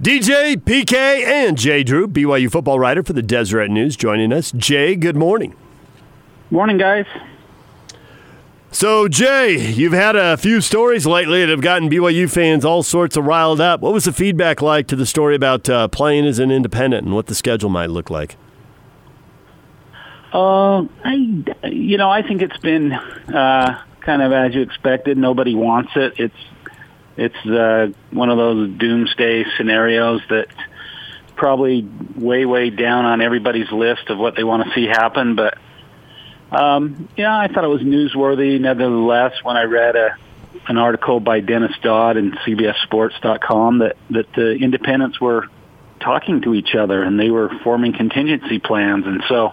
DJ, PK, and Jay Drew, BYU football writer for the Deseret News, joining us. Jay, good morning. Morning, guys. So, Jay, you've had a few stories lately that have gotten BYU fans all sorts of riled up. What was the feedback like to the story about uh, playing as an independent and what the schedule might look like? Uh, I, you know, I think it's been uh, kind of as you expected. Nobody wants it. It's it's uh, one of those doomsday scenarios that probably way way down on everybody's list of what they want to see happen. But um, yeah, I thought it was newsworthy. Nevertheless, when I read a an article by Dennis Dodd in CBSSports.com that that the independents were talking to each other and they were forming contingency plans, and so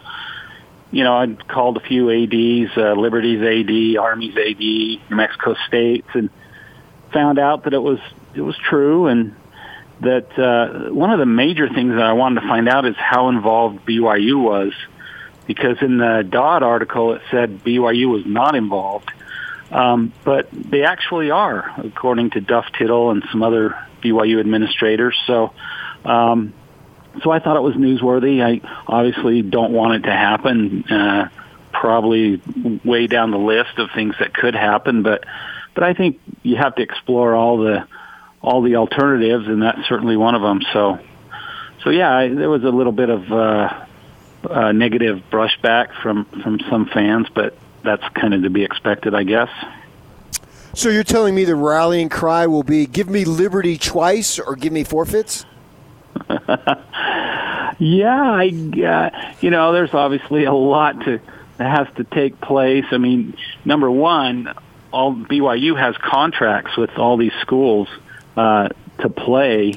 you know, I called a few ADs, uh, Liberty's AD, Army's AD, New Mexico State's, and found out that it was it was true, and that uh, one of the major things that I wanted to find out is how involved BYU was, because in the Dodd article it said BYU was not involved, um, but they actually are, according to Duff Tittle and some other BYU administrators. So. Um, so I thought it was newsworthy. I obviously don't want it to happen. Uh, probably way down the list of things that could happen, but but I think you have to explore all the all the alternatives, and that's certainly one of them. So so yeah, I, there was a little bit of uh, uh, negative brushback from from some fans, but that's kind of to be expected, I guess. So you're telling me the rallying cry will be "Give me liberty twice" or "Give me forfeits"? yeah, I, uh, you know, there's obviously a lot to that has to take place. I mean, number one, all BYU has contracts with all these schools uh, to play,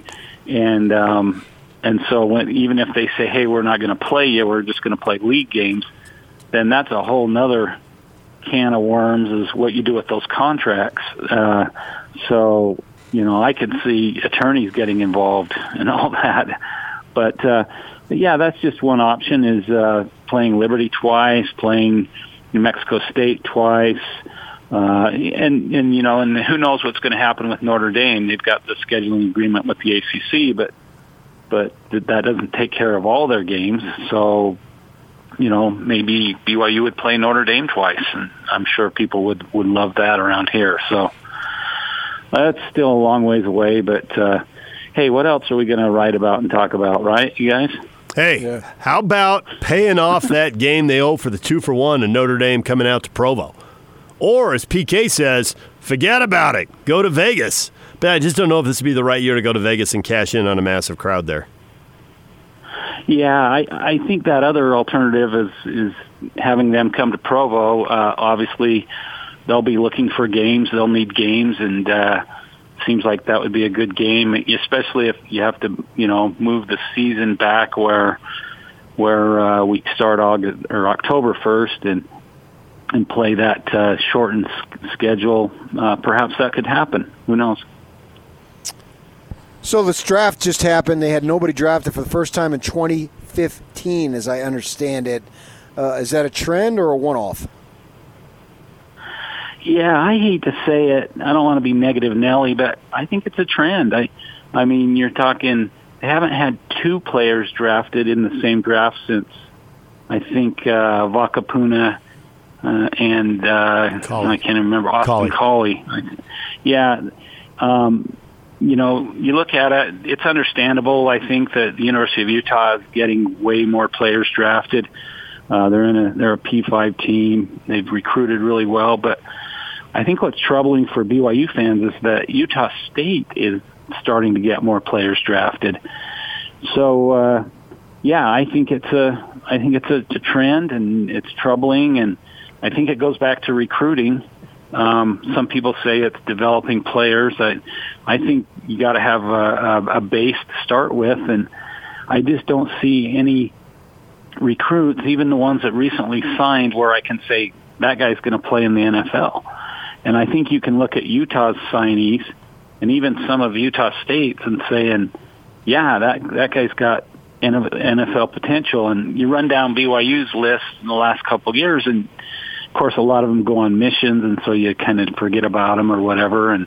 and um, and so when even if they say, hey, we're not going to play you, we're just going to play league games, then that's a whole nother can of worms is what you do with those contracts. Uh, so you know, I could see attorneys getting involved and all that. But, uh, yeah, that's just one option is uh, playing Liberty twice, playing New Mexico State twice. Uh, and, and, you know, and who knows what's going to happen with Notre Dame. They've got the scheduling agreement with the ACC, but, but that doesn't take care of all their games. So, you know, maybe BYU would play Notre Dame twice, and I'm sure people would, would love that around here. So, that's still a long ways away, but uh, hey, what else are we going to write about and talk about, right, you guys? Hey, yeah. how about paying off that game they owe for the two for one and Notre Dame coming out to Provo? Or, as PK says, forget about it. Go to Vegas. But I just don't know if this would be the right year to go to Vegas and cash in on a massive crowd there. Yeah, I, I think that other alternative is is having them come to Provo. Uh, obviously, they'll be looking for games. They'll need games, and uh, seems like that would be a good game, especially if you have to, you know, move the season back where where uh, we start August or October first and and play that uh, shortened schedule. Uh, perhaps that could happen. Who knows? So this draft just happened. They had nobody drafted for the first time in 2015, as I understand it. Uh, is that a trend or a one-off? Yeah, I hate to say it. I don't want to be negative, Nelly, but I think it's a trend. I, I mean, you're talking. They haven't had two players drafted in the same draft since I think uh, Vakapuna uh, and uh, I can't remember Austin Collie. Yeah, um, you know, you look at it. It's understandable. I think that the University of Utah is getting way more players drafted. Uh, they're in a they're a P5 team. They've recruited really well, but I think what's troubling for BYU fans is that Utah State is starting to get more players drafted. So, uh, yeah, I think it's a, I think it's a, a trend and it's troubling and I think it goes back to recruiting. Um, some people say it's developing players. I, I think you got to have a, a, a base to start with, and I just don't see any recruits, even the ones that recently signed, where I can say that guy's going to play in the NFL. And I think you can look at Utah's signees and even some of Utah State's and saying, yeah, that that guy's got NFL potential. And you run down BYU's list in the last couple of years, and course, a lot of them go on missions, and so you kind of forget about them or whatever. And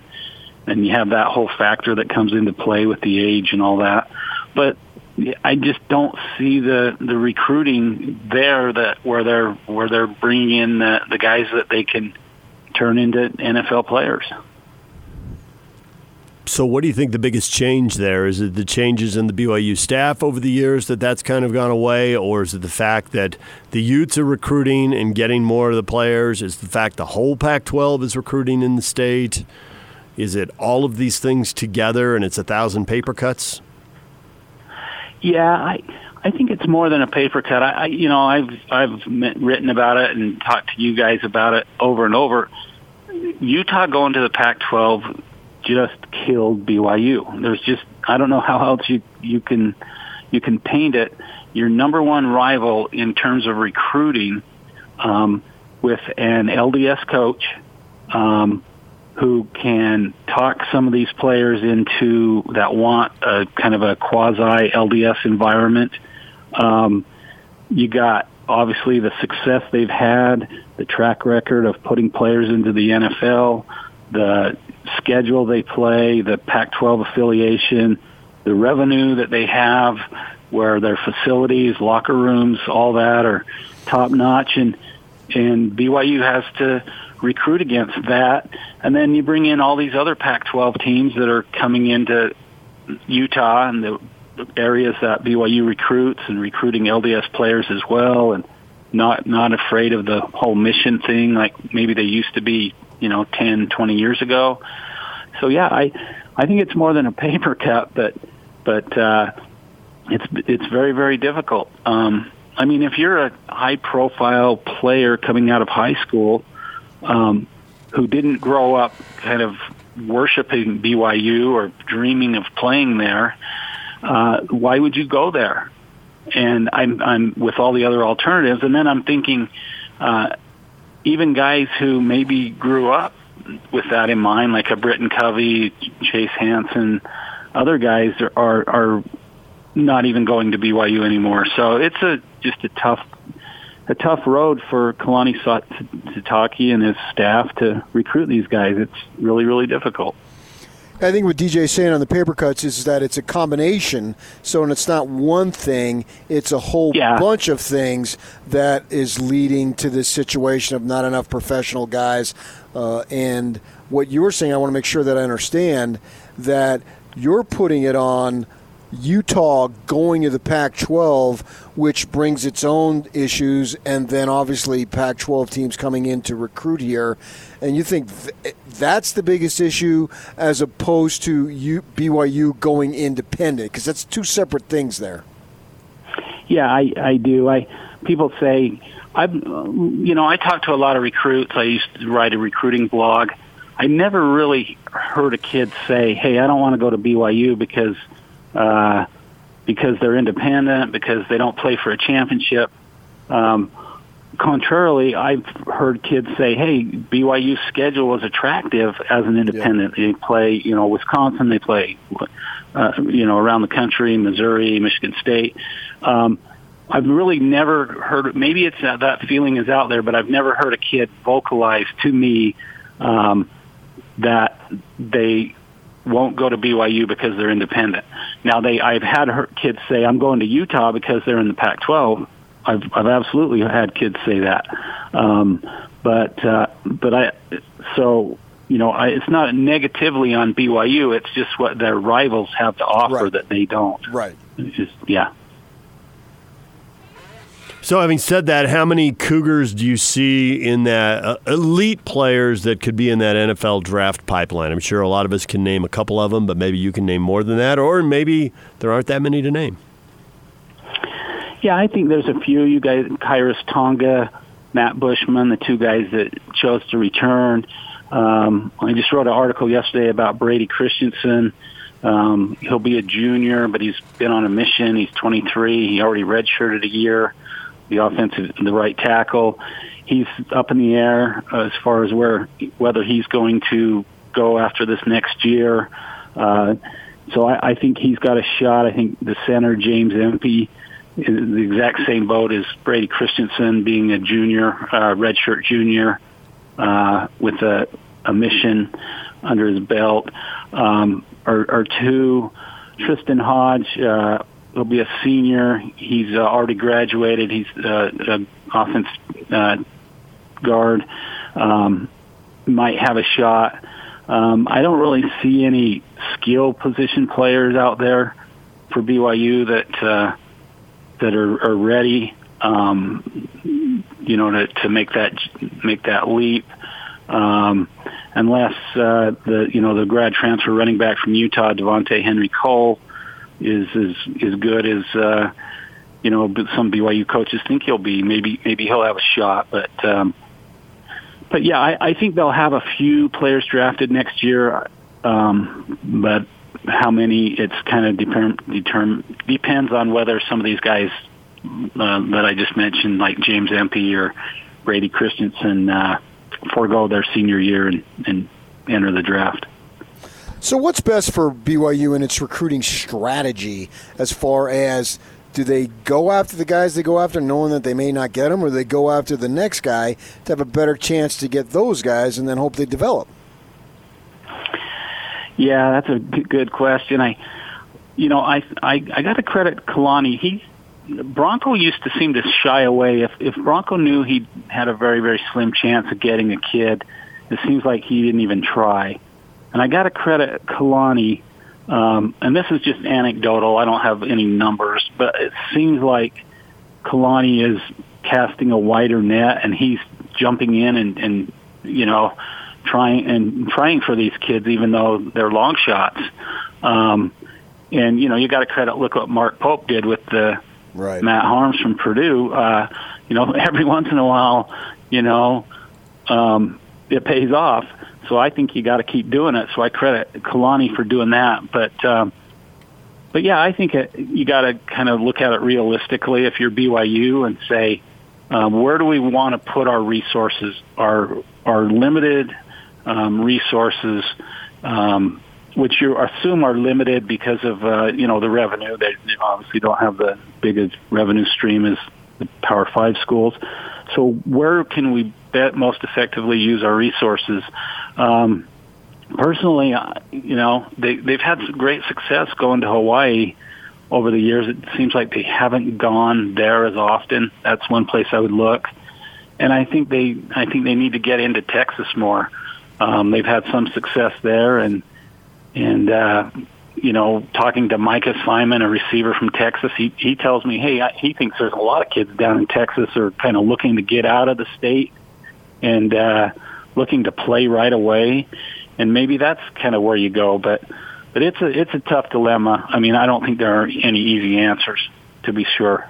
and you have that whole factor that comes into play with the age and all that. But I just don't see the the recruiting there that where they're where they're bringing in the the guys that they can turn into NFL players. So, what do you think the biggest change there is? It the changes in the BYU staff over the years that that's kind of gone away, or is it the fact that the Utes are recruiting and getting more of the players? Is the fact the whole Pac-12 is recruiting in the state? Is it all of these things together and it's a thousand paper cuts? Yeah, I I think it's more than a paper cut. I, I you know I've I've written about it and talked to you guys about it over and over. Utah going to the Pac-12 just killed BYU. There's just I don't know how else you you can you can paint it. Your number one rival in terms of recruiting, um, with an LDS coach, um, who can talk some of these players into that want a kind of a quasi LDS environment. Um, you got obviously the success they've had, the track record of putting players into the NFL, the schedule they play, the Pac-12 affiliation, the revenue that they have, where their facilities, locker rooms, all that are top notch, and and BYU has to recruit against that. And then you bring in all these other Pac-12 teams that are coming into Utah and the areas that BYU recruits and recruiting LDS players as well, and not not afraid of the whole mission thing like maybe they used to be, you know, 10, 20 years ago. So yeah, I I think it's more than a paper cut, but but uh, it's it's very very difficult. Um, I mean, if you're a high profile player coming out of high school um, who didn't grow up kind of worshiping BYU or dreaming of playing there, uh, why would you go there? And I'm, I'm with all the other alternatives, and then I'm thinking, uh, even guys who maybe grew up with that in mind, like a Britton Covey, Chase Hansen, other guys are, are are not even going to BYU anymore. So it's a just a tough a tough road for Kalani Sitake and his staff to recruit these guys. It's really, really difficult. I think what DJ is saying on the paper cuts is that it's a combination. So, and it's not one thing; it's a whole yeah. bunch of things that is leading to this situation of not enough professional guys. Uh, and what you're saying, I want to make sure that I understand that you're putting it on Utah going to the Pac 12, which brings its own issues, and then obviously Pac 12 teams coming in to recruit here. And you think th- eh, that's the biggest issue as opposed to U- BYU going independent? Because that's two separate things there. Yeah, I, I do. I People say, I've, you know, I talk to a lot of recruits. I used to write a recruiting blog. I never really heard a kid say, hey, I don't want to go to BYU because – uh, because they're independent, because they don't play for a championship. Um, contrarily, I've heard kids say, "Hey, BYU's schedule was attractive as an independent. Yeah. They play, you know, Wisconsin. They play, uh, you know, around the country, Missouri, Michigan State." Um, I've really never heard. Maybe it's uh, that feeling is out there, but I've never heard a kid vocalize to me um, that they won't go to BYU because they're independent. Now they, I've had her, kids say, I'm going to Utah because they're in the Pac-12. I've, I've absolutely had kids say that. Um, but, uh, but I, so, you know, I, it's not negatively on BYU. It's just what their rivals have to offer right. that they don't. Right. It's just, yeah. So, having said that, how many Cougars do you see in that uh, elite players that could be in that NFL draft pipeline? I'm sure a lot of us can name a couple of them, but maybe you can name more than that, or maybe there aren't that many to name. Yeah, I think there's a few. You guys, Khyiris Tonga, Matt Bushman, the two guys that chose to return. Um, I just wrote an article yesterday about Brady Christensen. Um, he'll be a junior, but he's been on a mission. He's 23. He already redshirted a year the offensive, the right tackle. He's up in the air as far as where whether he's going to go after this next year. Uh, so I, I think he's got a shot. I think the center James Empey is the exact same boat as Brady Christensen, being a junior, uh, redshirt junior, uh, with a, a mission. under his belt. Um, or, or two, Tristan Hodge. Uh, will be a senior. He's uh, already graduated. He's uh, an offense uh, guard. Um, might have a shot. Um, I don't really see any skill position players out there for BYU that uh, that are, are ready. Um, you know, to, to make that make that leap. Um, unless uh, the you know the grad transfer running back from Utah, Devonta'e Henry-Cole, is is as good as uh, you know some BYU coaches think he'll be. Maybe maybe he'll have a shot, but um, but yeah, I, I think they'll have a few players drafted next year. Um, but how many? It's kind of depend, determ, depends on whether some of these guys uh, that I just mentioned, like James Empey or Brady Christensen, uh, forego their senior year and, and enter the draft. So, what's best for BYU in its recruiting strategy as far as do they go after the guys they go after knowing that they may not get them, or do they go after the next guy to have a better chance to get those guys and then hope they develop? Yeah, that's a good question. I, you know, I I, I got to credit Kalani. He Bronco used to seem to shy away. If if Bronco knew he had a very very slim chance of getting a kid, it seems like he didn't even try. And I got to credit Kalani um, and this is just anecdotal. I don't have any numbers, but it seems like Kalani is casting a wider net, and he's jumping in and, and you know trying and trying for these kids, even though they're long shots. Um, and you know, you got to credit. Look what Mark Pope did with the right. Matt Haarms from Purdue. Uh, you know, every once in a while, you know, um, it pays off. So I think you got to keep doing it. So I credit Kalani for doing that. But um, but yeah, I think it, you got to kind of look at it realistically. If you're BYU and say, um, where do we want to put our resources? Our our limited um, resources, um, which you assume are limited because of uh, you know the revenue. They, they obviously don't have the biggest revenue stream as the Power Five schools. So where can we most effectively use our resources? Um, personally, you know, they they've had some great success going to Hawaii over the years. It seems like they haven't gone there as often. That's one place I would look. And I think they I think they need to get into Texas more. Um, they've had some success there, and and uh, you know, talking to Micah Simon, a receiver from Texas, he he tells me, hey, I, he thinks there's a lot of kids down in Texas are kind of looking to get out of the state and uh, looking to play right away, and maybe that's kind of where you go. But but it's a it's a tough dilemma. I mean, I don't think there are any easy answers, to be sure.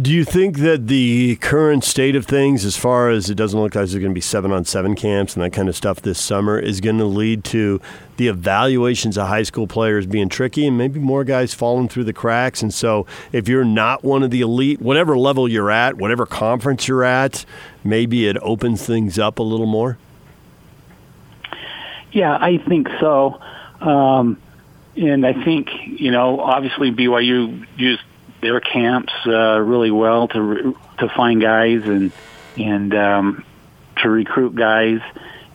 Do you think that the current state of things, as far as it doesn't look like there's going to be seven on seven camps and that kind of stuff this summer, is going to lead to the evaluations of high school players being tricky and maybe more guys falling through the cracks? And so, if you're not one of the elite, whatever level you're at, whatever conference you're at, maybe it opens things up a little more? Yeah, I think so. Um, and I think, you know, obviously BYU used their camps uh, really well to re- to find guys and and um, to recruit guys,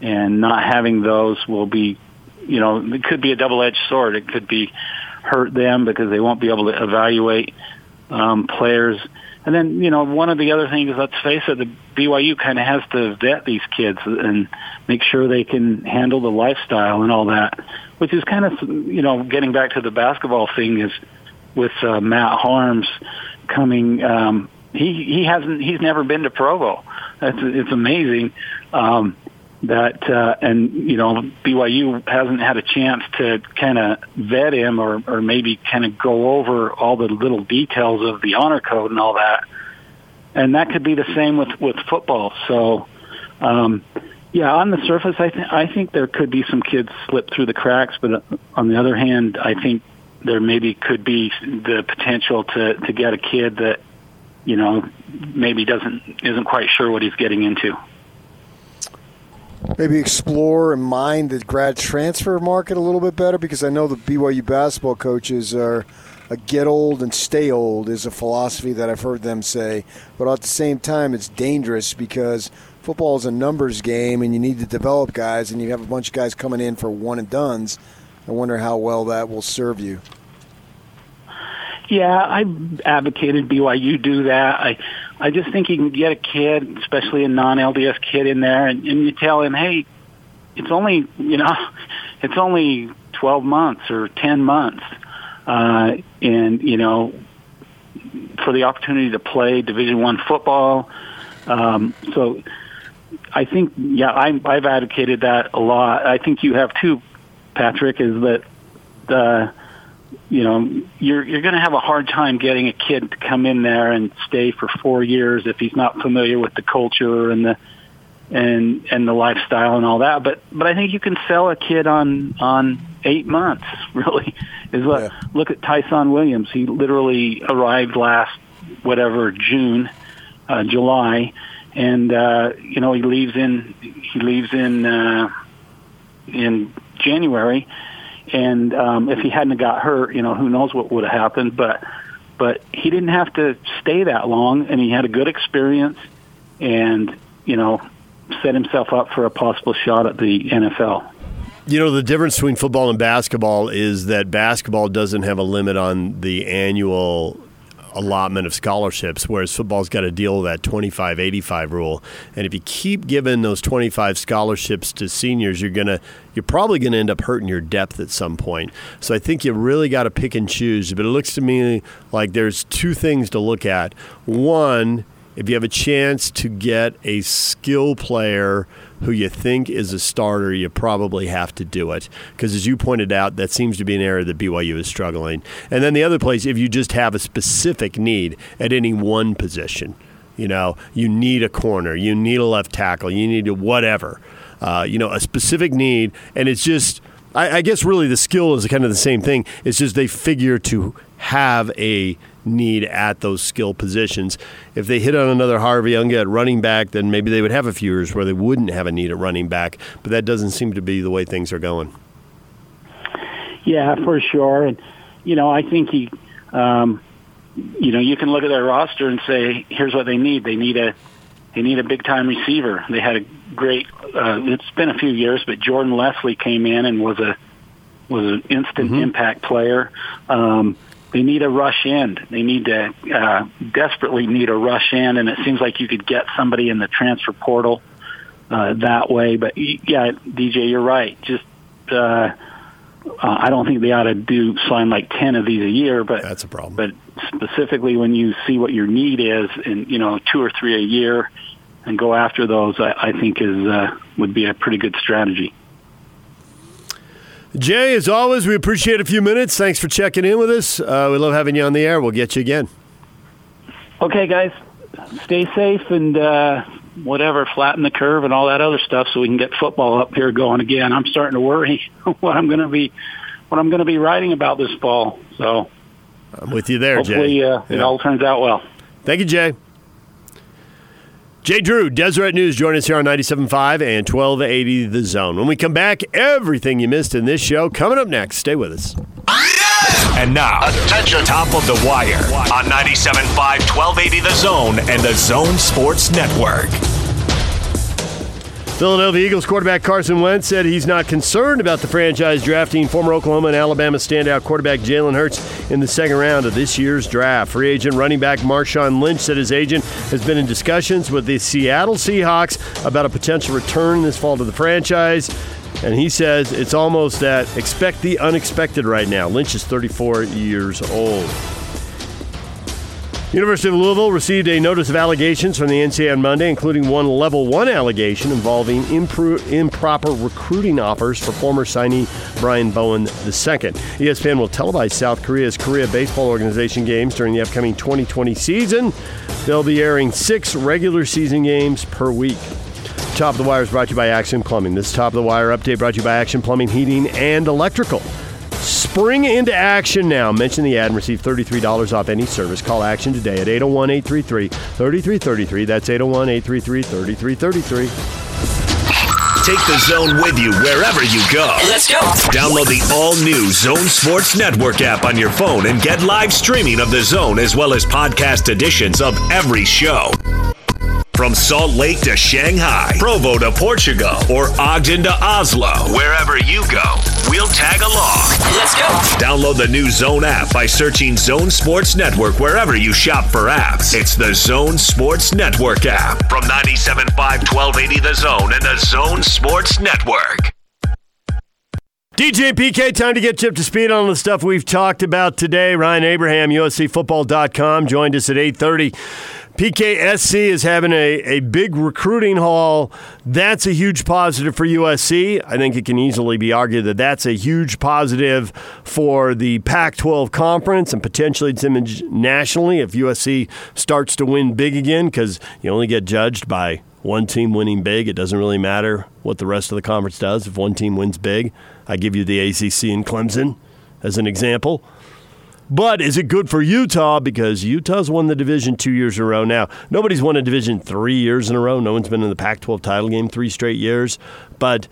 and not having those will be, you know, it could be a double edged sword. It could be hurt them because they won't be able to evaluate um, players. And then, you know, one of the other things, let's face it, the BYU kind of has to vet these kids and make sure they can handle the lifestyle and all that, which is kind of, you know, getting back to the basketball thing is with uh, Matt Haarms coming. Um, he he hasn't he's never been to Provo. That's it's amazing um, that uh, and you know BYU hasn't had a chance to kind of vet him or or maybe kind of go over all the little details of the honor code and all that. And that could be the same with with football. So. Um, yeah, on the surface, I think I think there could be some kids slip through the cracks, but on the other hand, I think there maybe could be the potential to to get a kid that you know maybe doesn't isn't quite sure what he's getting into. Maybe explore and mind the grad transfer market a little bit better because I know the BYU basketball coaches are a get old and stay old is a philosophy that I've heard them say. But at the same time, it's dangerous because football is a numbers game, and you need to develop guys, and you have a bunch of guys coming in for one and duns. I wonder how well that will serve you. Yeah, I've advocated BYU do that. I I just think you can get a kid, especially a non-LDS kid, in there, and, and you tell him, hey, it's only you know, it's only twelve months or ten months, uh, and you know, for the opportunity to play Division One football. Um, so, I think yeah, I, I've advocated that a lot. I think you have too, Patrick, is that the you know, you're you're going to have a hard time getting a kid to come in there and stay for four years if he's not familiar with the culture and the and and the lifestyle and all that. But but I think you can sell a kid on on eight months. Really, is what yeah. look at Tyson Williams. He literally arrived last whatever June, uh, July, and uh, you know he leaves in he leaves in uh, in January and um, if he hadn't got hurt, you know, who knows what would have happened. But but he didn't have to stay that long, and he had a good experience, and you know, set himself up for a possible shot at the NFL. You know, the difference between football and basketball is that basketball doesn't have a limit on the annual allotment of scholarships, whereas football's got to deal with that 25 85 rule. And if you keep giving those 25 scholarships to seniors, you're going to you're probably going to end up hurting your depth at some point. So I think you really got to pick and choose. But it looks to me like there's two things to look at. One, if you have a chance to get a skill player who you think is a starter, you probably have to do it. Because as you pointed out, that seems to be an area that BYU is struggling. And then the other place, if you just have a specific need at any one position, you know, you need a corner, you need a left tackle, you need a whatever, uh, you know, a specific need, and it's just. I, I guess really the skill is kind of the same thing. It's just they figure to have a need at those skill positions. If they hit on another Harvey Unga at running back, then maybe they would have a few years where they wouldn't have a need at running back. But that doesn't seem to be the way things are going. Yeah, for sure. And you know, I think he, um, you know, you can look at their roster and say, here's what they need. They need a they need a big time receiver. They had a great. Uh, it's been a few years, but Jordan Leslie came in and was a was an instant mm-hmm. impact player. Um, they need a rush end. They need to uh, desperately need a rush end, and it seems like you could get somebody in the transfer portal uh, that way. But yeah, DJ, you're right. Just uh, uh, I don't think they ought to do sign like ten of these a year. But that's a problem. But specifically, when you see what your need is, and you know, two or three a year, and go after those, I, I think is uh, would be a pretty good strategy. Jay, as always, we appreciate a few minutes. Thanks for checking in with us. Uh, we love having you on the air. We'll get you again. Okay, guys. Stay safe and uh, whatever, flatten the curve and all that other stuff, so we can get football up here going again. I'm starting to worry what I'm going to be what I'm going to be writing about this fall. So I'm with you there, hopefully, Jay. Uh, yeah. it all turns out well. Thank you, Jay. Jay Drew, Deseret News, join us here on 97.5 and 1280 The Zone. When we come back, everything you missed in this show coming up next. Stay with us. And now, attention, top of the wire on 97.5, 1280 The Zone and The Zone Sports Network. Philadelphia Eagles quarterback Carson Wentz said he's not concerned about the franchise drafting former Oklahoma and Alabama standout quarterback Jalen Hurts in the second round of this year's draft. Free agent running back Marshawn Lynch said his agent has been in discussions with the Seattle Seahawks about a potential return this fall to the franchise. And he says it's almost that expect the unexpected right now. Lynch is 34 years old. University of Louisville received a notice of allegations from the NCAA on Monday, including one level one allegation involving impro- improper recruiting offers for former signee Brian Bowen II. ESPN will televise South Korea's Korea Baseball Organization games during the upcoming 2020 season. They'll be airing six regular season games per week. Top of the Wire is brought to you by Action Plumbing. This Top of the Wire update brought to you by Action Plumbing, Heating, and Electrical. Spring into action now. Mention the ad and receive $33 off any service. Call Action today at 801 833 3333. That's 801 833 3333. Take the zone with you wherever you go. Let's go. Download the all new Zone Sports Network app on your phone and get live streaming of the zone as well as podcast editions of every show. From Salt Lake to Shanghai, Provo to Portugal, or Ogden to Oslo, wherever you go, we'll tag along. Let's go. Download the new Zone app by searching Zone Sports Network wherever you shop for apps. It's the Zone Sports Network app from 97.5 1280 The Zone and the Zone Sports Network. DJ PK, time to get Chip to speed on the stuff we've talked about today. Ryan Abraham, USCFootball.com, joined us at 830. PKSC is having a, a big recruiting haul. That's a huge positive for USC. I think it can easily be argued that that's a huge positive for the Pac 12 conference and potentially its image nationally if USC starts to win big again because you only get judged by one team winning big. It doesn't really matter what the rest of the conference does if one team wins big. I give you the ACC and Clemson as an example. But is it good for Utah? Because Utah's won the division two years in a row now. Nobody's won a division three years in a row. No one's been in the Pac 12 title game three straight years. But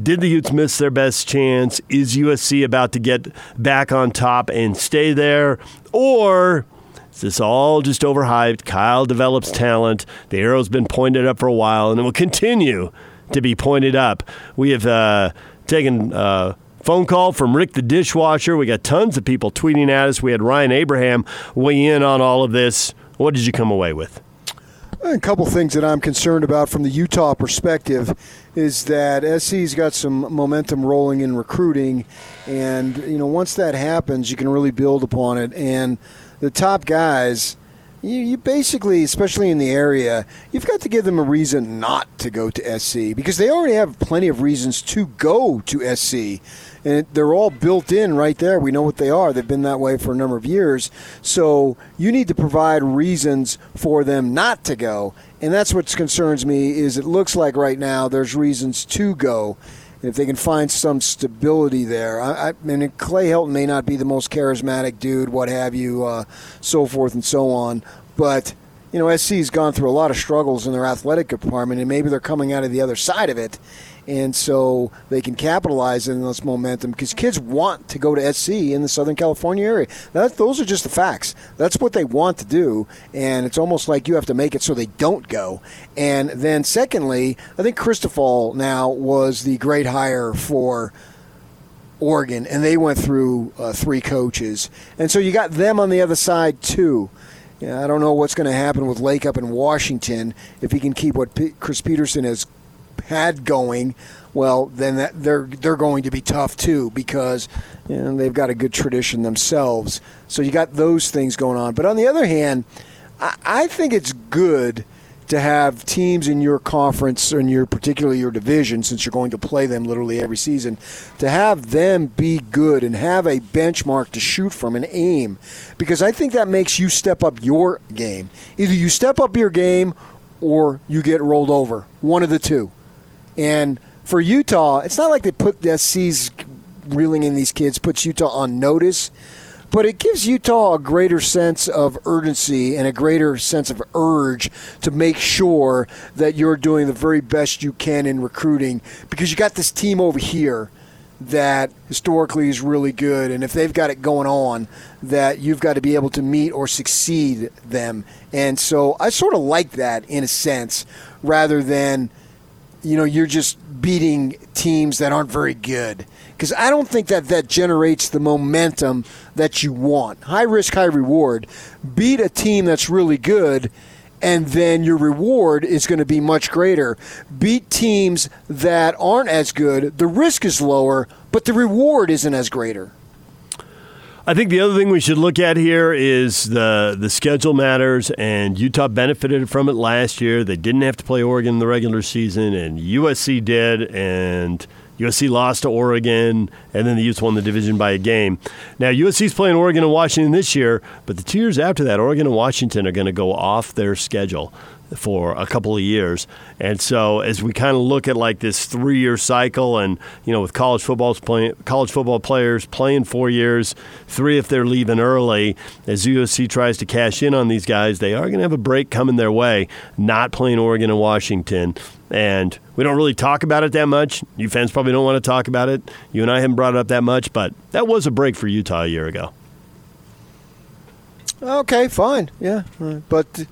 did the Utes miss their best chance? Is USC about to get back on top and stay there? Or is this all just overhyped? Kyle develops talent. The arrow's been pointed up for a while, and it will continue to be pointed up. We have. Uh, taking a phone call from Rick the dishwasher. We got tons of people tweeting at us. We had Ryan Abraham weigh in on all of this. What did you come away with? A couple things that I'm concerned about from the Utah perspective is that SC's got some momentum rolling in recruiting, and you know once that happens, you can really build upon it. And the top guys you, you basically, especially in the area, you've got to give them a reason not to go to SC because they already have plenty of reasons to go to SC. And they're all built in right there. We know what they are. They've been that way for a number of years. So you need to provide reasons for them not to go. And that's what concerns me is it looks like right now there's reasons to go if they can find some stability there. I, I mean, Clay Helton may not be the most charismatic dude, what have you, uh, so forth and so on, but you know, SC's gone through a lot of struggles in their athletic department, and maybe they're coming out of the other side of it, and so they can capitalize on this momentum because kids want to go to SC in the Southern California area. That, those are just the facts. That's what they want to do, and it's almost like you have to make it so they don't go. And then, secondly, I think Cristobal now was the great hire for. Oregon, and they went through uh, three coaches, and so you got them on the other side too. I don't know what's going to happen with Lake up in Washington if he can keep what P- Chris Petersen has had going, well, then that, they're they're going to be tough too because you know, they've got a good tradition themselves. So you got those things going on. But on the other hand, I, I think it's good to have teams in your conference and your particularly your division since you're going to play them literally every season to have them be good and have a benchmark to shoot from and aim because I think that makes you step up your game. Either you step up your game or you get rolled over. One of the two. And for Utah, it's not like they put the SC's reeling in these kids puts Utah on notice, but it gives Utah a greater sense of urgency and a greater sense of urge to make sure that you're doing the very best you can in recruiting because you got this team over here that historically is really good and if they've got it going on that you've got to be able to meet or succeed them. And so i sort of like that in a sense rather than you know, you're just beating teams that aren't very good. Because I don't think that that generates the momentum that you want. High risk, high reward. Beat a team that's really good, and then your reward is going to be much greater. Beat teams that aren't as good. The risk is lower, but the reward isn't as greater. I think the other thing we should look at here is the the schedule matters, and Utah benefited from it last year. They didn't have to play Oregon in the regular season, and USC did, and USC lost to Oregon, and then the Utes won the division by a game. Now USC's playing Oregon and Washington this year, but the two years after that, Oregon and Washington are going to go off their schedule for a couple of years. And so as we kind of look at like this three year cycle and, you know, with college football's playing college football players playing four years, three if they're leaving early, as USC tries to cash in on these guys, they are going to have a break coming their way, not playing Oregon and Washington. And we don't really talk about it that much. You fans probably don't want to talk about it. You and I haven't brought it up that much, but that was a break for Utah a year ago. Okay, fine. Yeah. But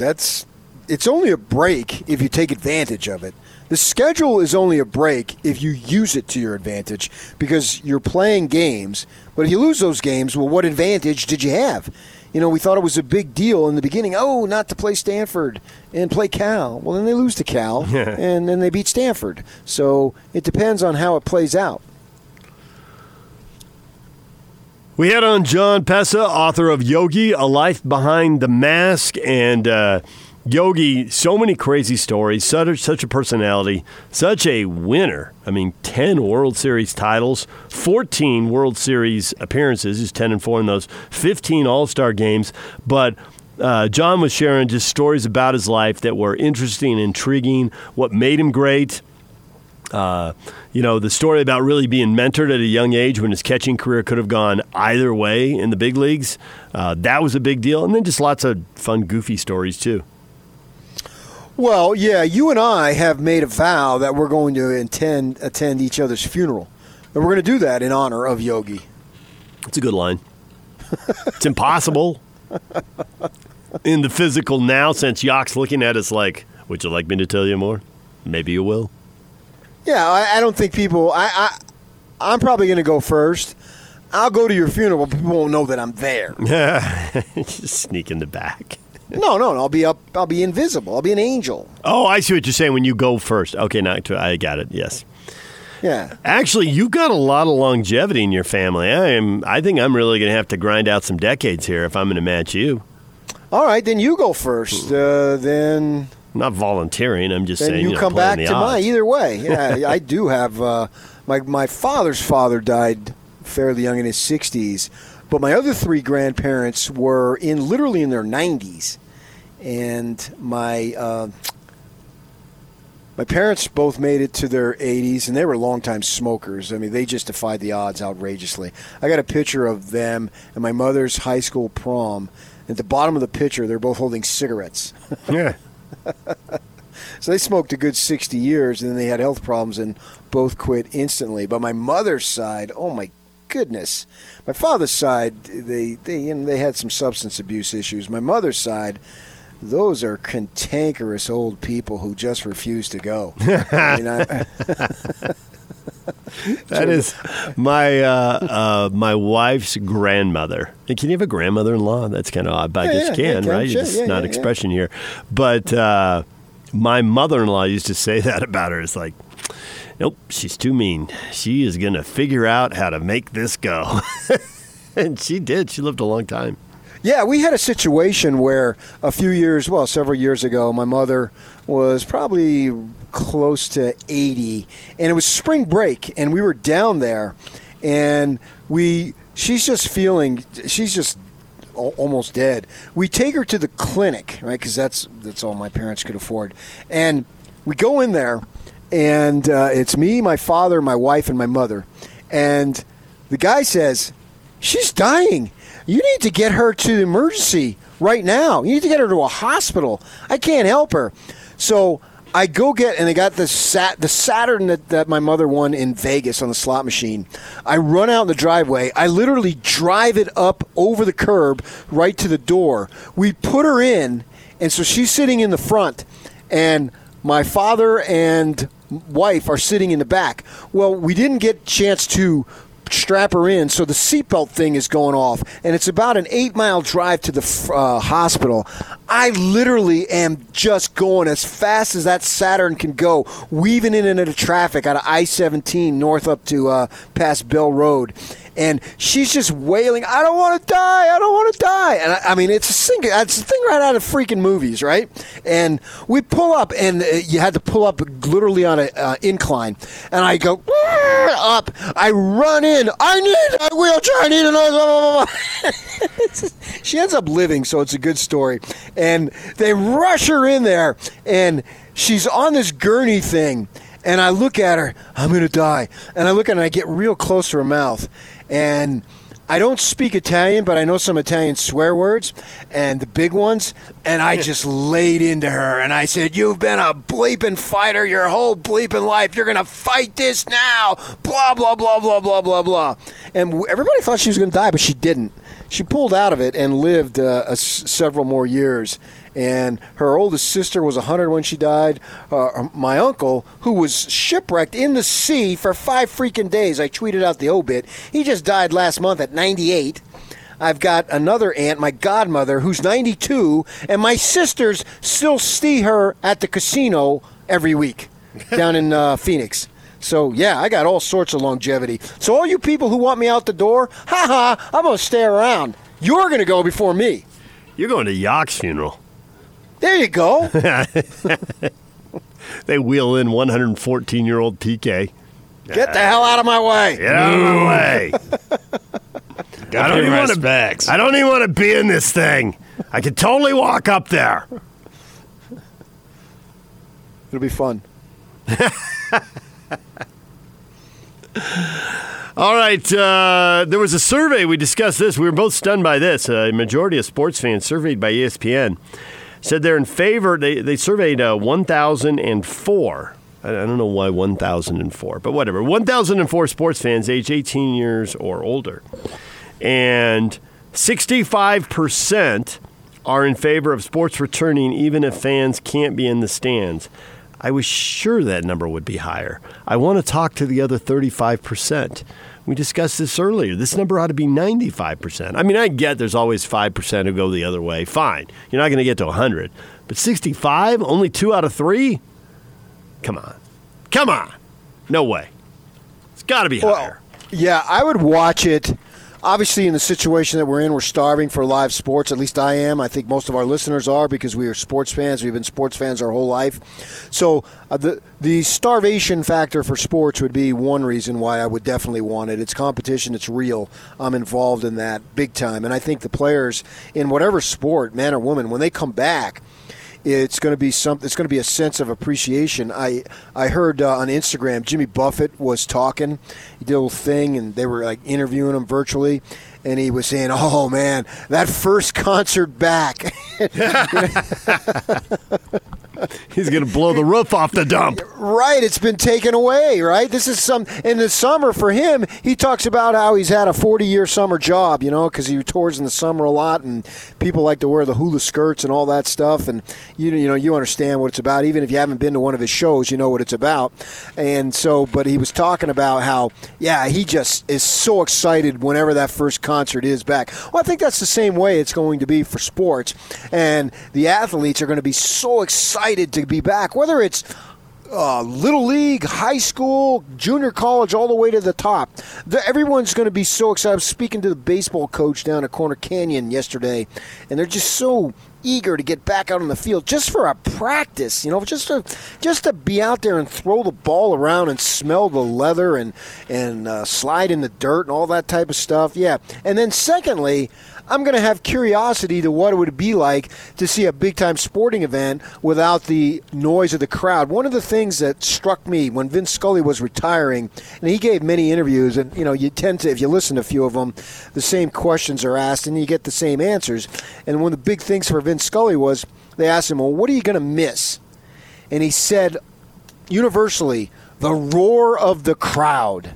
that's it's only a break if you take advantage of it. The schedule is only a break if you use it to your advantage because you're playing games. But if you lose those games, well, what advantage did you have? You know, we thought it was a big deal in the beginning. Oh, not to play Stanford and play Cal. Well, then they lose to Cal, and then they beat Stanford. So it depends on how it plays out. We had on Jon Pessah, author of Yogi, A Life Behind the Mask, and. Uh, Yogi, so many crazy stories, such a, such a personality, such a winner. I mean, 10 World Series titles, 14 World Series appearances. He's 10 and 4 in those, 15 All Star games. But uh, Jon was sharing just stories about his life that were interesting intriguing, what made him great. Uh, you know, the story about really being mentored at a young age when his catching career could have gone either way in the big leagues. Uh, that was a big deal. And then just lots of fun, goofy stories, too. Well, yeah, you and I have made a vow that we're going to intend, attend each other's funeral. And we're going to do that in honor of Yogi. It's a good line. it's impossible in the physical now since Yock's looking at us like, would you like me to tell you more? Maybe you will. Yeah, I, I don't think people. I, I I'm probably going to go first. I'll go to your funeral, but people won't know that I'm there. Just sneak in the back. No, no, no. I'll be up. I'll be invisible. I'll be an angel. Oh, I see what you're saying. When you go first. Okay, now I got it. Yes. Yeah. Actually, you've got a lot of longevity in your family. I am. I think I'm really going to have to grind out some decades here if I'm going to match you. All right, then you go first. Uh, then. Not volunteering. I'm just saying. You, you know, come back to my Either way, yeah, I do have. Uh, my my father's father died fairly young in his 60s, but my other three grandparents were in literally in their 90s and my uh, my parents both made it to their 80s, and they were longtime smokers. I mean, they just defied the odds outrageously. I got a picture of them and my mother's high school prom. At the bottom of the picture, they're both holding cigarettes. Yeah. so they smoked a good 60 years, and then they had health problems and both quit instantly. But my mother's side, oh my goodness. My father's side, they they you know, they had some substance abuse issues. My mother's side those are cantankerous old people who just refuse to go. I mean, I, that is my uh, uh, my wife's grandmother. can you have a grandmother-in-law? That's kind of odd, but yeah, I guess yeah, can, yeah, right? Sure. It's not expression here. But uh, my mother-in-law used to say that about her. It's like, nope, she's too mean. She is going to figure out how to make this go. and she did. She lived a long time. Yeah, we had a situation where a few years, well, several years ago, my mother was probably close to 80, and it was spring break, and we were down there, and we, she's just feeling, she's just almost dead. We take her to the clinic, right? Because that's that's all my parents could afford, and we go in there, and uh, it's me, my father, my wife, and my mother, and the guy says, "She's dying." You need to get her to the emergency right now. You need to get her to a hospital. I can't help her. So I go get and I got the sat the Saturn that, that my mother won in Vegas on the slot machine. I run out in the driveway. I literally drive it up over the curb right to the door. We put her in, and so she's sitting in the front, and my father and wife are sitting in the back. Well, we didn't get a chance to strap her in. So the seatbelt thing is going off, and it's about an eight mile drive to the uh, hospital. I literally am just going as fast as that Saturn can go, weaving in and out of traffic out of I 17 north up to uh, past Bell Road and she's just wailing, "I don't want to die! I don't want to die!" And I, I, mean, it's a thing. It's a thing right out of freaking movies, right? And we pull up, and uh, you had to pull up literally on an uh, incline, and I go up. I run in. I need a wheelchair. I need another. she ends up living, so it's a good story. And they rush her in there, and she's on this gurney thing. And I look at her, I'm going to die. And I look at her and I get real close to her mouth and I don't speak Italian, but I know some Italian swear words and the big ones. And I just laid into her and I said, You've been a bleeping fighter your whole bleeping life. You're going to fight this now. Blah, blah, blah, blah, blah, blah, blah. And everybody thought she was going to die, but she didn't. she pulled out of it and lived uh, a, several more years. And her oldest sister was 100 when she died. Uh, my uncle, who was shipwrecked in the sea for five freaking days, I tweeted out the obit. He just died last month at 98. I've got another aunt, my godmother, who's 92, and my sisters still see her at the casino every week down in uh, Phoenix. So yeah, I got all sorts of longevity. So all you people who want me out the door, ha ha, I'm gonna stay around. You're gonna go before me. You're going to Yock's funeral. There you go. they wheel in 114 year old PK. Get the hell out of my way. Get out of my way. I don't even want to. I don't even want to be in this thing. I could totally walk up there. It'll be fun. All right. Uh, there was a survey. We discussed this. We were both stunned by this. A majority of sports fans surveyed by ESPN said they're in favor. They, they surveyed uh, 1,004. I don't know why 1,004, but whatever. 1,004 sports fans age 18 years or older. And 65% are in favor of sports returning even if fans can't be in the stands. I was sure that number would be higher. I want to talk to the other 35%. We discussed this earlier. This number ought to be 95%. I mean, I get there's always 5% who go the other way. Fine. You're not going to get to 100. But 65? Only two out of three? Come on. Come on. No way. It's got to be well, higher. Yeah, I would watch it obviously in the situation that we're in we're starving for live sports. At least i am. I think most of our listeners are because we are sports fans. We've been sports fans our whole life. So uh, the the starvation factor for sports would be one reason why i would definitely want it. It's competition. It's real. I'm involved in that big time. And i think the players in whatever sport man or woman when they come back it's going to be something. It's going to be a sense of appreciation. I I heard uh, on Instagram Jimmy Buffett was talking. He did a little thing, and they were like interviewing him virtually, and he was saying, "Oh man, that first concert back." He's going to blow the roof off the dump. Right, it's been taken away, right? This is some in the summer for him. He talks about how he's had a 40-year summer job, you know, cuz he tours in the summer a lot and people like to wear the hula skirts and all that stuff and you you know, you understand what it's about even if you haven't been to one of his shows, you know what it's about. And so but he was talking about how yeah, he just is so excited whenever that first concert is back. Well, I think that's the same way it's going to be for sports and the athletes are going to be so excited excited to be back, whether it's uh, little league, high school, junior college, all the way to the top. The, everyone's going to be so excited. I was speaking to the baseball coach down at Corner Canyon yesterday, and they're just so eager to get back out on the field just for a practice, you know, just to just to be out there and throw the ball around and smell the leather and and uh, slide in the dirt and all that type of stuff. Yeah, and then secondly, I'm going to have curiosity to what it would be like to see a big time sporting event without the noise of the crowd. One of the things that struck me when Vince Scully was retiring, and he gave many interviews, and you know, you tend to, if you listen to a few of them, the same questions are asked and you get the same answers. And one of the big things for Vince Scully was they asked him, Well, what are you going to miss? And he said, universally, the roar of the crowd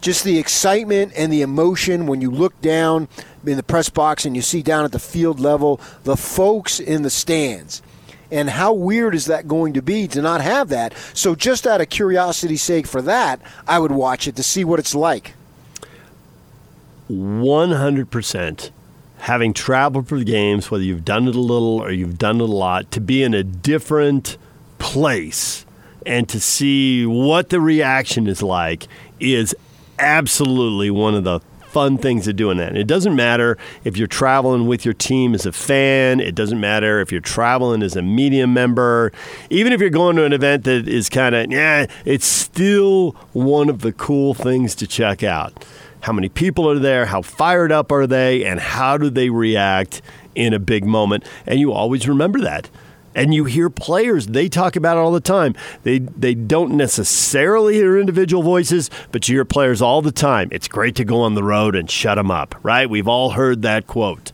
just the excitement and the emotion when you look down in the press box and you see down at the field level the folks in the stands. And how weird is that going to be to not have that? So, just out of curiosity's sake for that, I would watch it to see what it's like. 100% having traveled for the games, whether you've done it a little or you've done it a lot, to be in a different place and to see what the reaction is like is absolutely one of the fun things to do in that. And it doesn't matter if you're traveling with your team as a fan, it doesn't matter if you're traveling as a media member, even if you're going to an event that is kind of, yeah, it's still one of the cool things to check out. How many people are there? How fired up are they? And how do they react in a big moment? And you always remember that and you hear players they talk about it all the time. They they don't necessarily hear individual voices but you hear players all the time. It's great to go on the road and shut them up right? We've all heard that quote.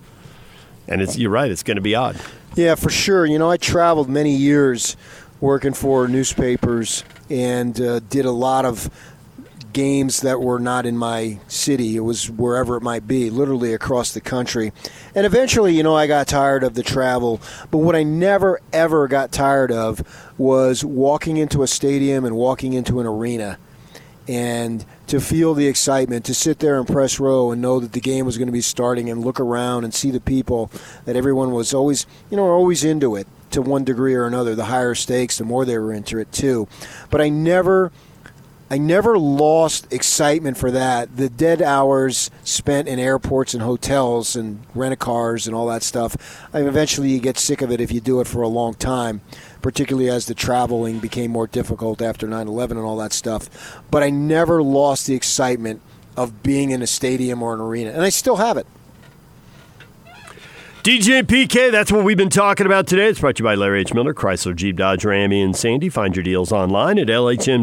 And it's you're right it's going to be odd. Yeah for sure. You know i traveled many years working for newspapers and uh, did a lot of games that were not in my city. It was wherever it might be, literally across the country. And eventually, you know, I got tired of the travel. But what I never, ever got tired of was walking into a stadium and walking into an arena and to feel the excitement, to sit there in press row and know that the game was going to be starting and look around and see the people, that everyone was always, you know, always into it to one degree or another. The higher stakes, the more they were into it too. But I never. I never lost excitement for that. The dead hours spent in airports and hotels and rent a cars and all that stuff. I mean, eventually, you get sick of it if you do it for a long time particularly as the traveling became more difficult after 9 11 and all that stuff. But I never lost the excitement of being in a stadium or an arena, and I still have it. DJ PK, that's what we've been talking about today. It's brought to you by Larry H. Miller, Chrysler, Jeep, Dodge, Ram, and Sandy. Find your deals online at lhmdeals.com.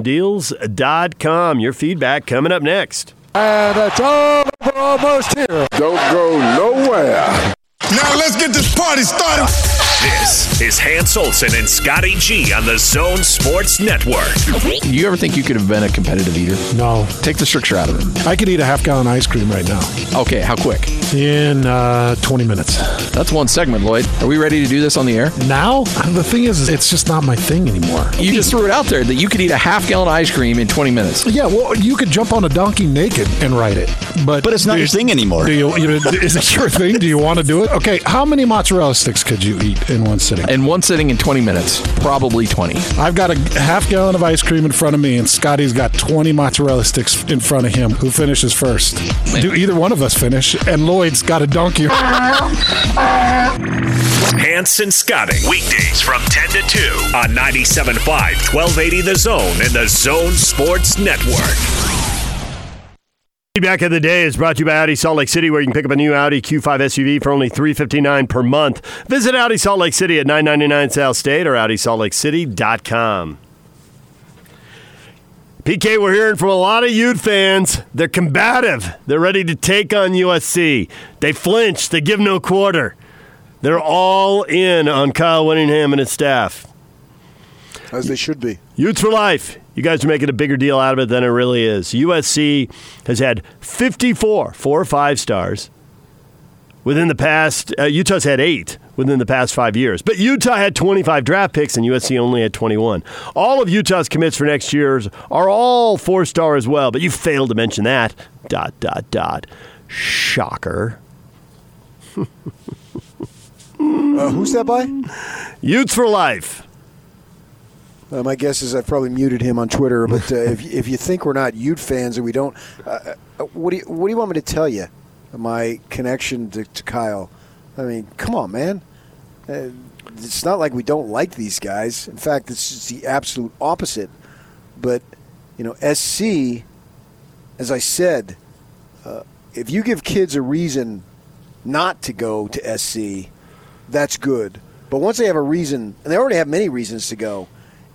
Your feedback coming up next. And it's all almost here. Don't go nowhere. Now let's get this party started. This is Hans Olsen and Scotty G on the Zone Sports Network. Do you ever think you could have been a competitive eater? No. Take the stricture out of it. I could eat a half gallon ice cream right now. Okay, how quick? In uh, 20 minutes. That's one segment, Lloyd. Are we ready to do this on the air? Now? The thing is, it's just not my thing anymore. You just threw it out there that you could eat a half gallon ice cream in 20 minutes. Yeah, well, you could jump on a donkey naked and ride it. But, but it's not your thing anymore. Do you, you know, is it your thing? Do you want to do it? Okay, how many mozzarella sticks could you eat in one sitting? In one sitting in 20 minutes, probably 20. I've got a half gallon of ice cream in front of me, and Scotty's got 20 mozzarella sticks in front of him. Who finishes first? Man. Do either one of us finish? And Lloyd's got a donkey. Hanson and Scotty, weekdays from 10 to 2 on 97.5, 1280 The Zone and the Zone Sports Network. Feedback of the day is brought to you by Audi Salt Lake City, where you can pick up a new Audi Q5 SUV for only 359 per month. Visit Audi Salt Lake City at 999 South State or AudiSaltLakeCity.com. PK, we're hearing from a lot of Ute fans. They're combative. They're ready to take on USC. They flinch. They give no quarter. They're all in on Kyle Whittingham and his staff. As they should be. Utes for life. You guys are making a bigger deal out of it than it really is. USC has had 54 four or five stars within the past. Uh, Utah's had eight within the past five years, but Utah had 25 draft picks and USC only had 21. All of Utah's commits for next year's are all four star as well, but you failed to mention that. Dot dot dot. Shocker. uh, who's that by? Utes for life. Uh, my guess is I've probably muted him on Twitter. But uh, if if you think we're not Ute fans and we don't, uh, uh, what do you what do you want me to tell you? My connection to, to Kyle. I mean, come on, man. Uh, it's not like we don't like these guys. In fact, it's just the absolute opposite. But you know, SC, as I said, uh, if you give kids a reason not to go to SC, that's good. But once they have a reason, and they already have many reasons to go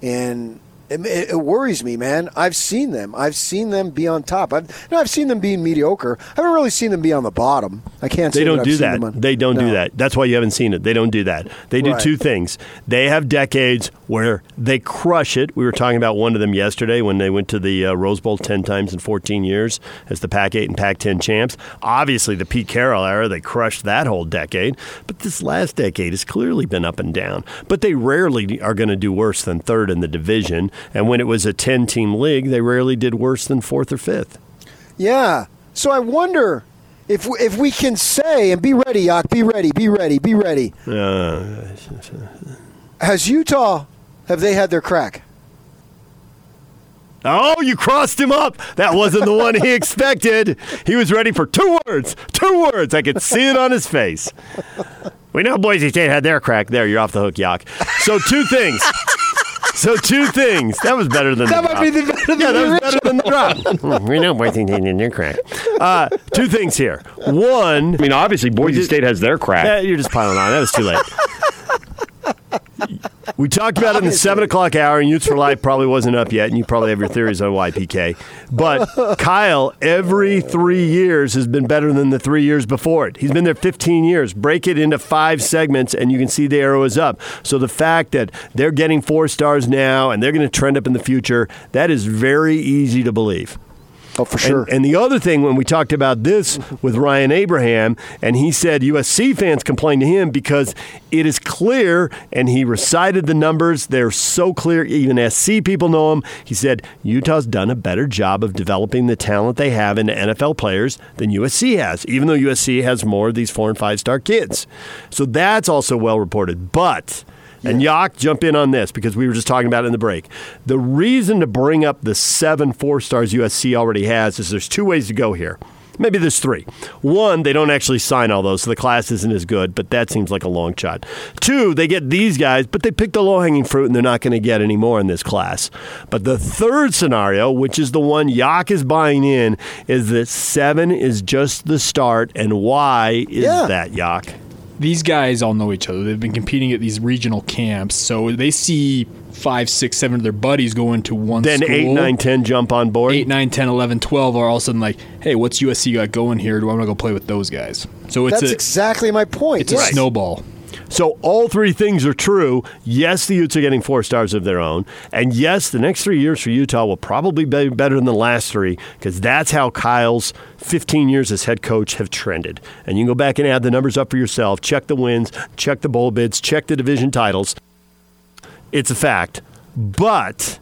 and it, it, worries me, man. I've seen them. I've seen them be on top. I've, know, I've seen them being mediocre. I haven't really seen them be on the bottom. I can't. They don't that do that. On, they don't no. do that. That's why you haven't seen it. They don't do that. They do right. two things. They have decades where they crush it. We were talking about one of them yesterday when they went to the uh, Rose Bowl ten times in 14 years as the Pac-8 and Pac-10 champs. Obviously, the Pete Carroll era, they crushed that whole decade. But this last decade has clearly been up and down. But they rarely are going to do worse than third in the division. And when it was a 10 team league, they rarely did worse than fourth or fifth. Yeah. So I wonder if we, if we can say, and be ready, Yak, be ready, be ready, be ready. Uh, Has Utah, have they had their crack? Oh, you crossed him up. That wasn't the one he expected. He was ready for two words. Two words. I could see it on his face. We know Boise State had their crack. There, you're off the hook, Yak. So, two things. So two things. That was better than that the might be the better than yeah, that was better than the drop. we know Boise State and their crack. Uh, two things here. One, I mean, obviously Boise State has their crack. Yeah, you're just piling on. That was too late. We talked about it in the seven o'clock hour, and Utes for Life probably wasn't up yet, and you probably have your theories on YPK. But Kyle, every three years has been better than the three years before it. He's been there 15 years. Break it into five segments, and you can see the arrow is up. So the fact that they're getting four stars now and they're going to trend up in the future, that is very easy to believe. Oh, for sure. And, and, the other thing, when we talked about this with Ryan Abraham, and he said USC fans complain to him because it is clear, and he recited the numbers. They're so clear, even SC people know them. He said Utah's done a better job of developing the talent they have into NFL players than USC has, even though USC has more of these four and five star kids. So that's also well reported. But and Yak, jump in on this because we were just talking about it in the break. The reason to bring up the seven four stars USC already has is there's two ways to go here. Maybe there's three. One, they don't actually sign all those, so the class isn't as good, but that seems like a long shot. Two, they get these guys, but they pick the low hanging fruit and they're not going to get any more in this class. But the third scenario, which is the one Yak is buying in, is that seven is just the start. And why is yeah. that, Yak? These guys all know each other. They've been competing at these regional camps, so they see five, six, seven of their buddies go into one then school. 8, nine, ten jump on board. 8, 9, 10, 11, 12 are all of a sudden like, hey, what's USC got going here? Do I want to go play with those guys? So it's That's a, exactly my point. It's yes. a snowball. So all three things are true. Yes, the Utes are getting four stars of their own. And yes, the next three years for Utah will probably be better than the last three because that's how Kyle's 15 years as head coach have trended. And you can go back and add the numbers up for yourself, check the wins, check the bowl bids, check the division titles. It's a fact. But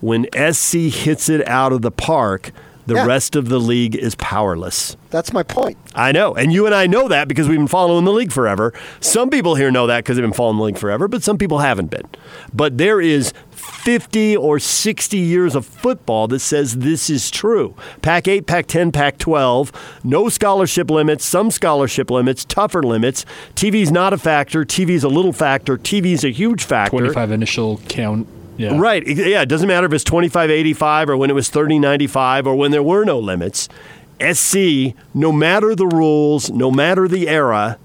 when SC hits it out of the park, the yeah. rest of the league is powerless. That's my point. I know. And you and I know that because we've been following the league forever. Some people here know that because they've been following the league forever, but some people haven't been. But there is 50 or 60 years of football that says this is true. Pac 8, Pac 10, Pac 12, no scholarship limits, some scholarship limits, tougher limits. TV's not a factor. TV's a little factor. TV's a huge factor. 25 initial count yeah. Right. Yeah. It doesn't matter if it's 2585 or when it was 3095 or when there were no limits. SC, no matter the rules, no matter the era,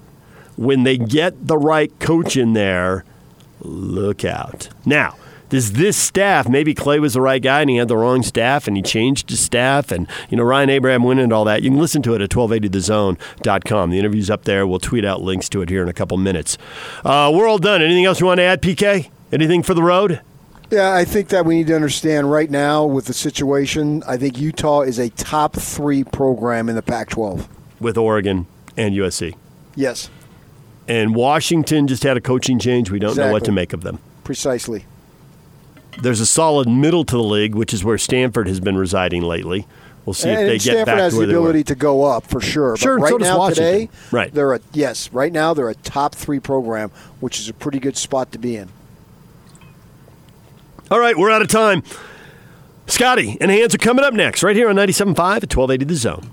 when they get the right coach in there, look out. Now, does this staff, maybe Clay was the right guy and he had the wrong staff and he changed his staff and, you know, Ryan Abraham went and all that. You can listen to it at 1280thezone.com. The interview's up there. We'll tweet out links to it here in a couple minutes. Uh, we're all done. Anything else you want to add, PK? Anything for the road? Yeah, I think that we need to understand right now with the situation. I think Utah is a top three program in the Pac 12. With Oregon and USC. Yes. And Washington just had a coaching change. We don't exactly. know what to make of them. Precisely. There's a solid middle to the league, which is where Stanford has been residing lately. We'll see and if they Stanford get back has to where the ability to go up for sure. Sure, but right so now Washington. today, right. they're a yes. Right now they're a top three program, which is a pretty good spot to be in. All right, we're out of time. Scotty and Hans are coming up next, right here on 97.5 at 1280 The Zone.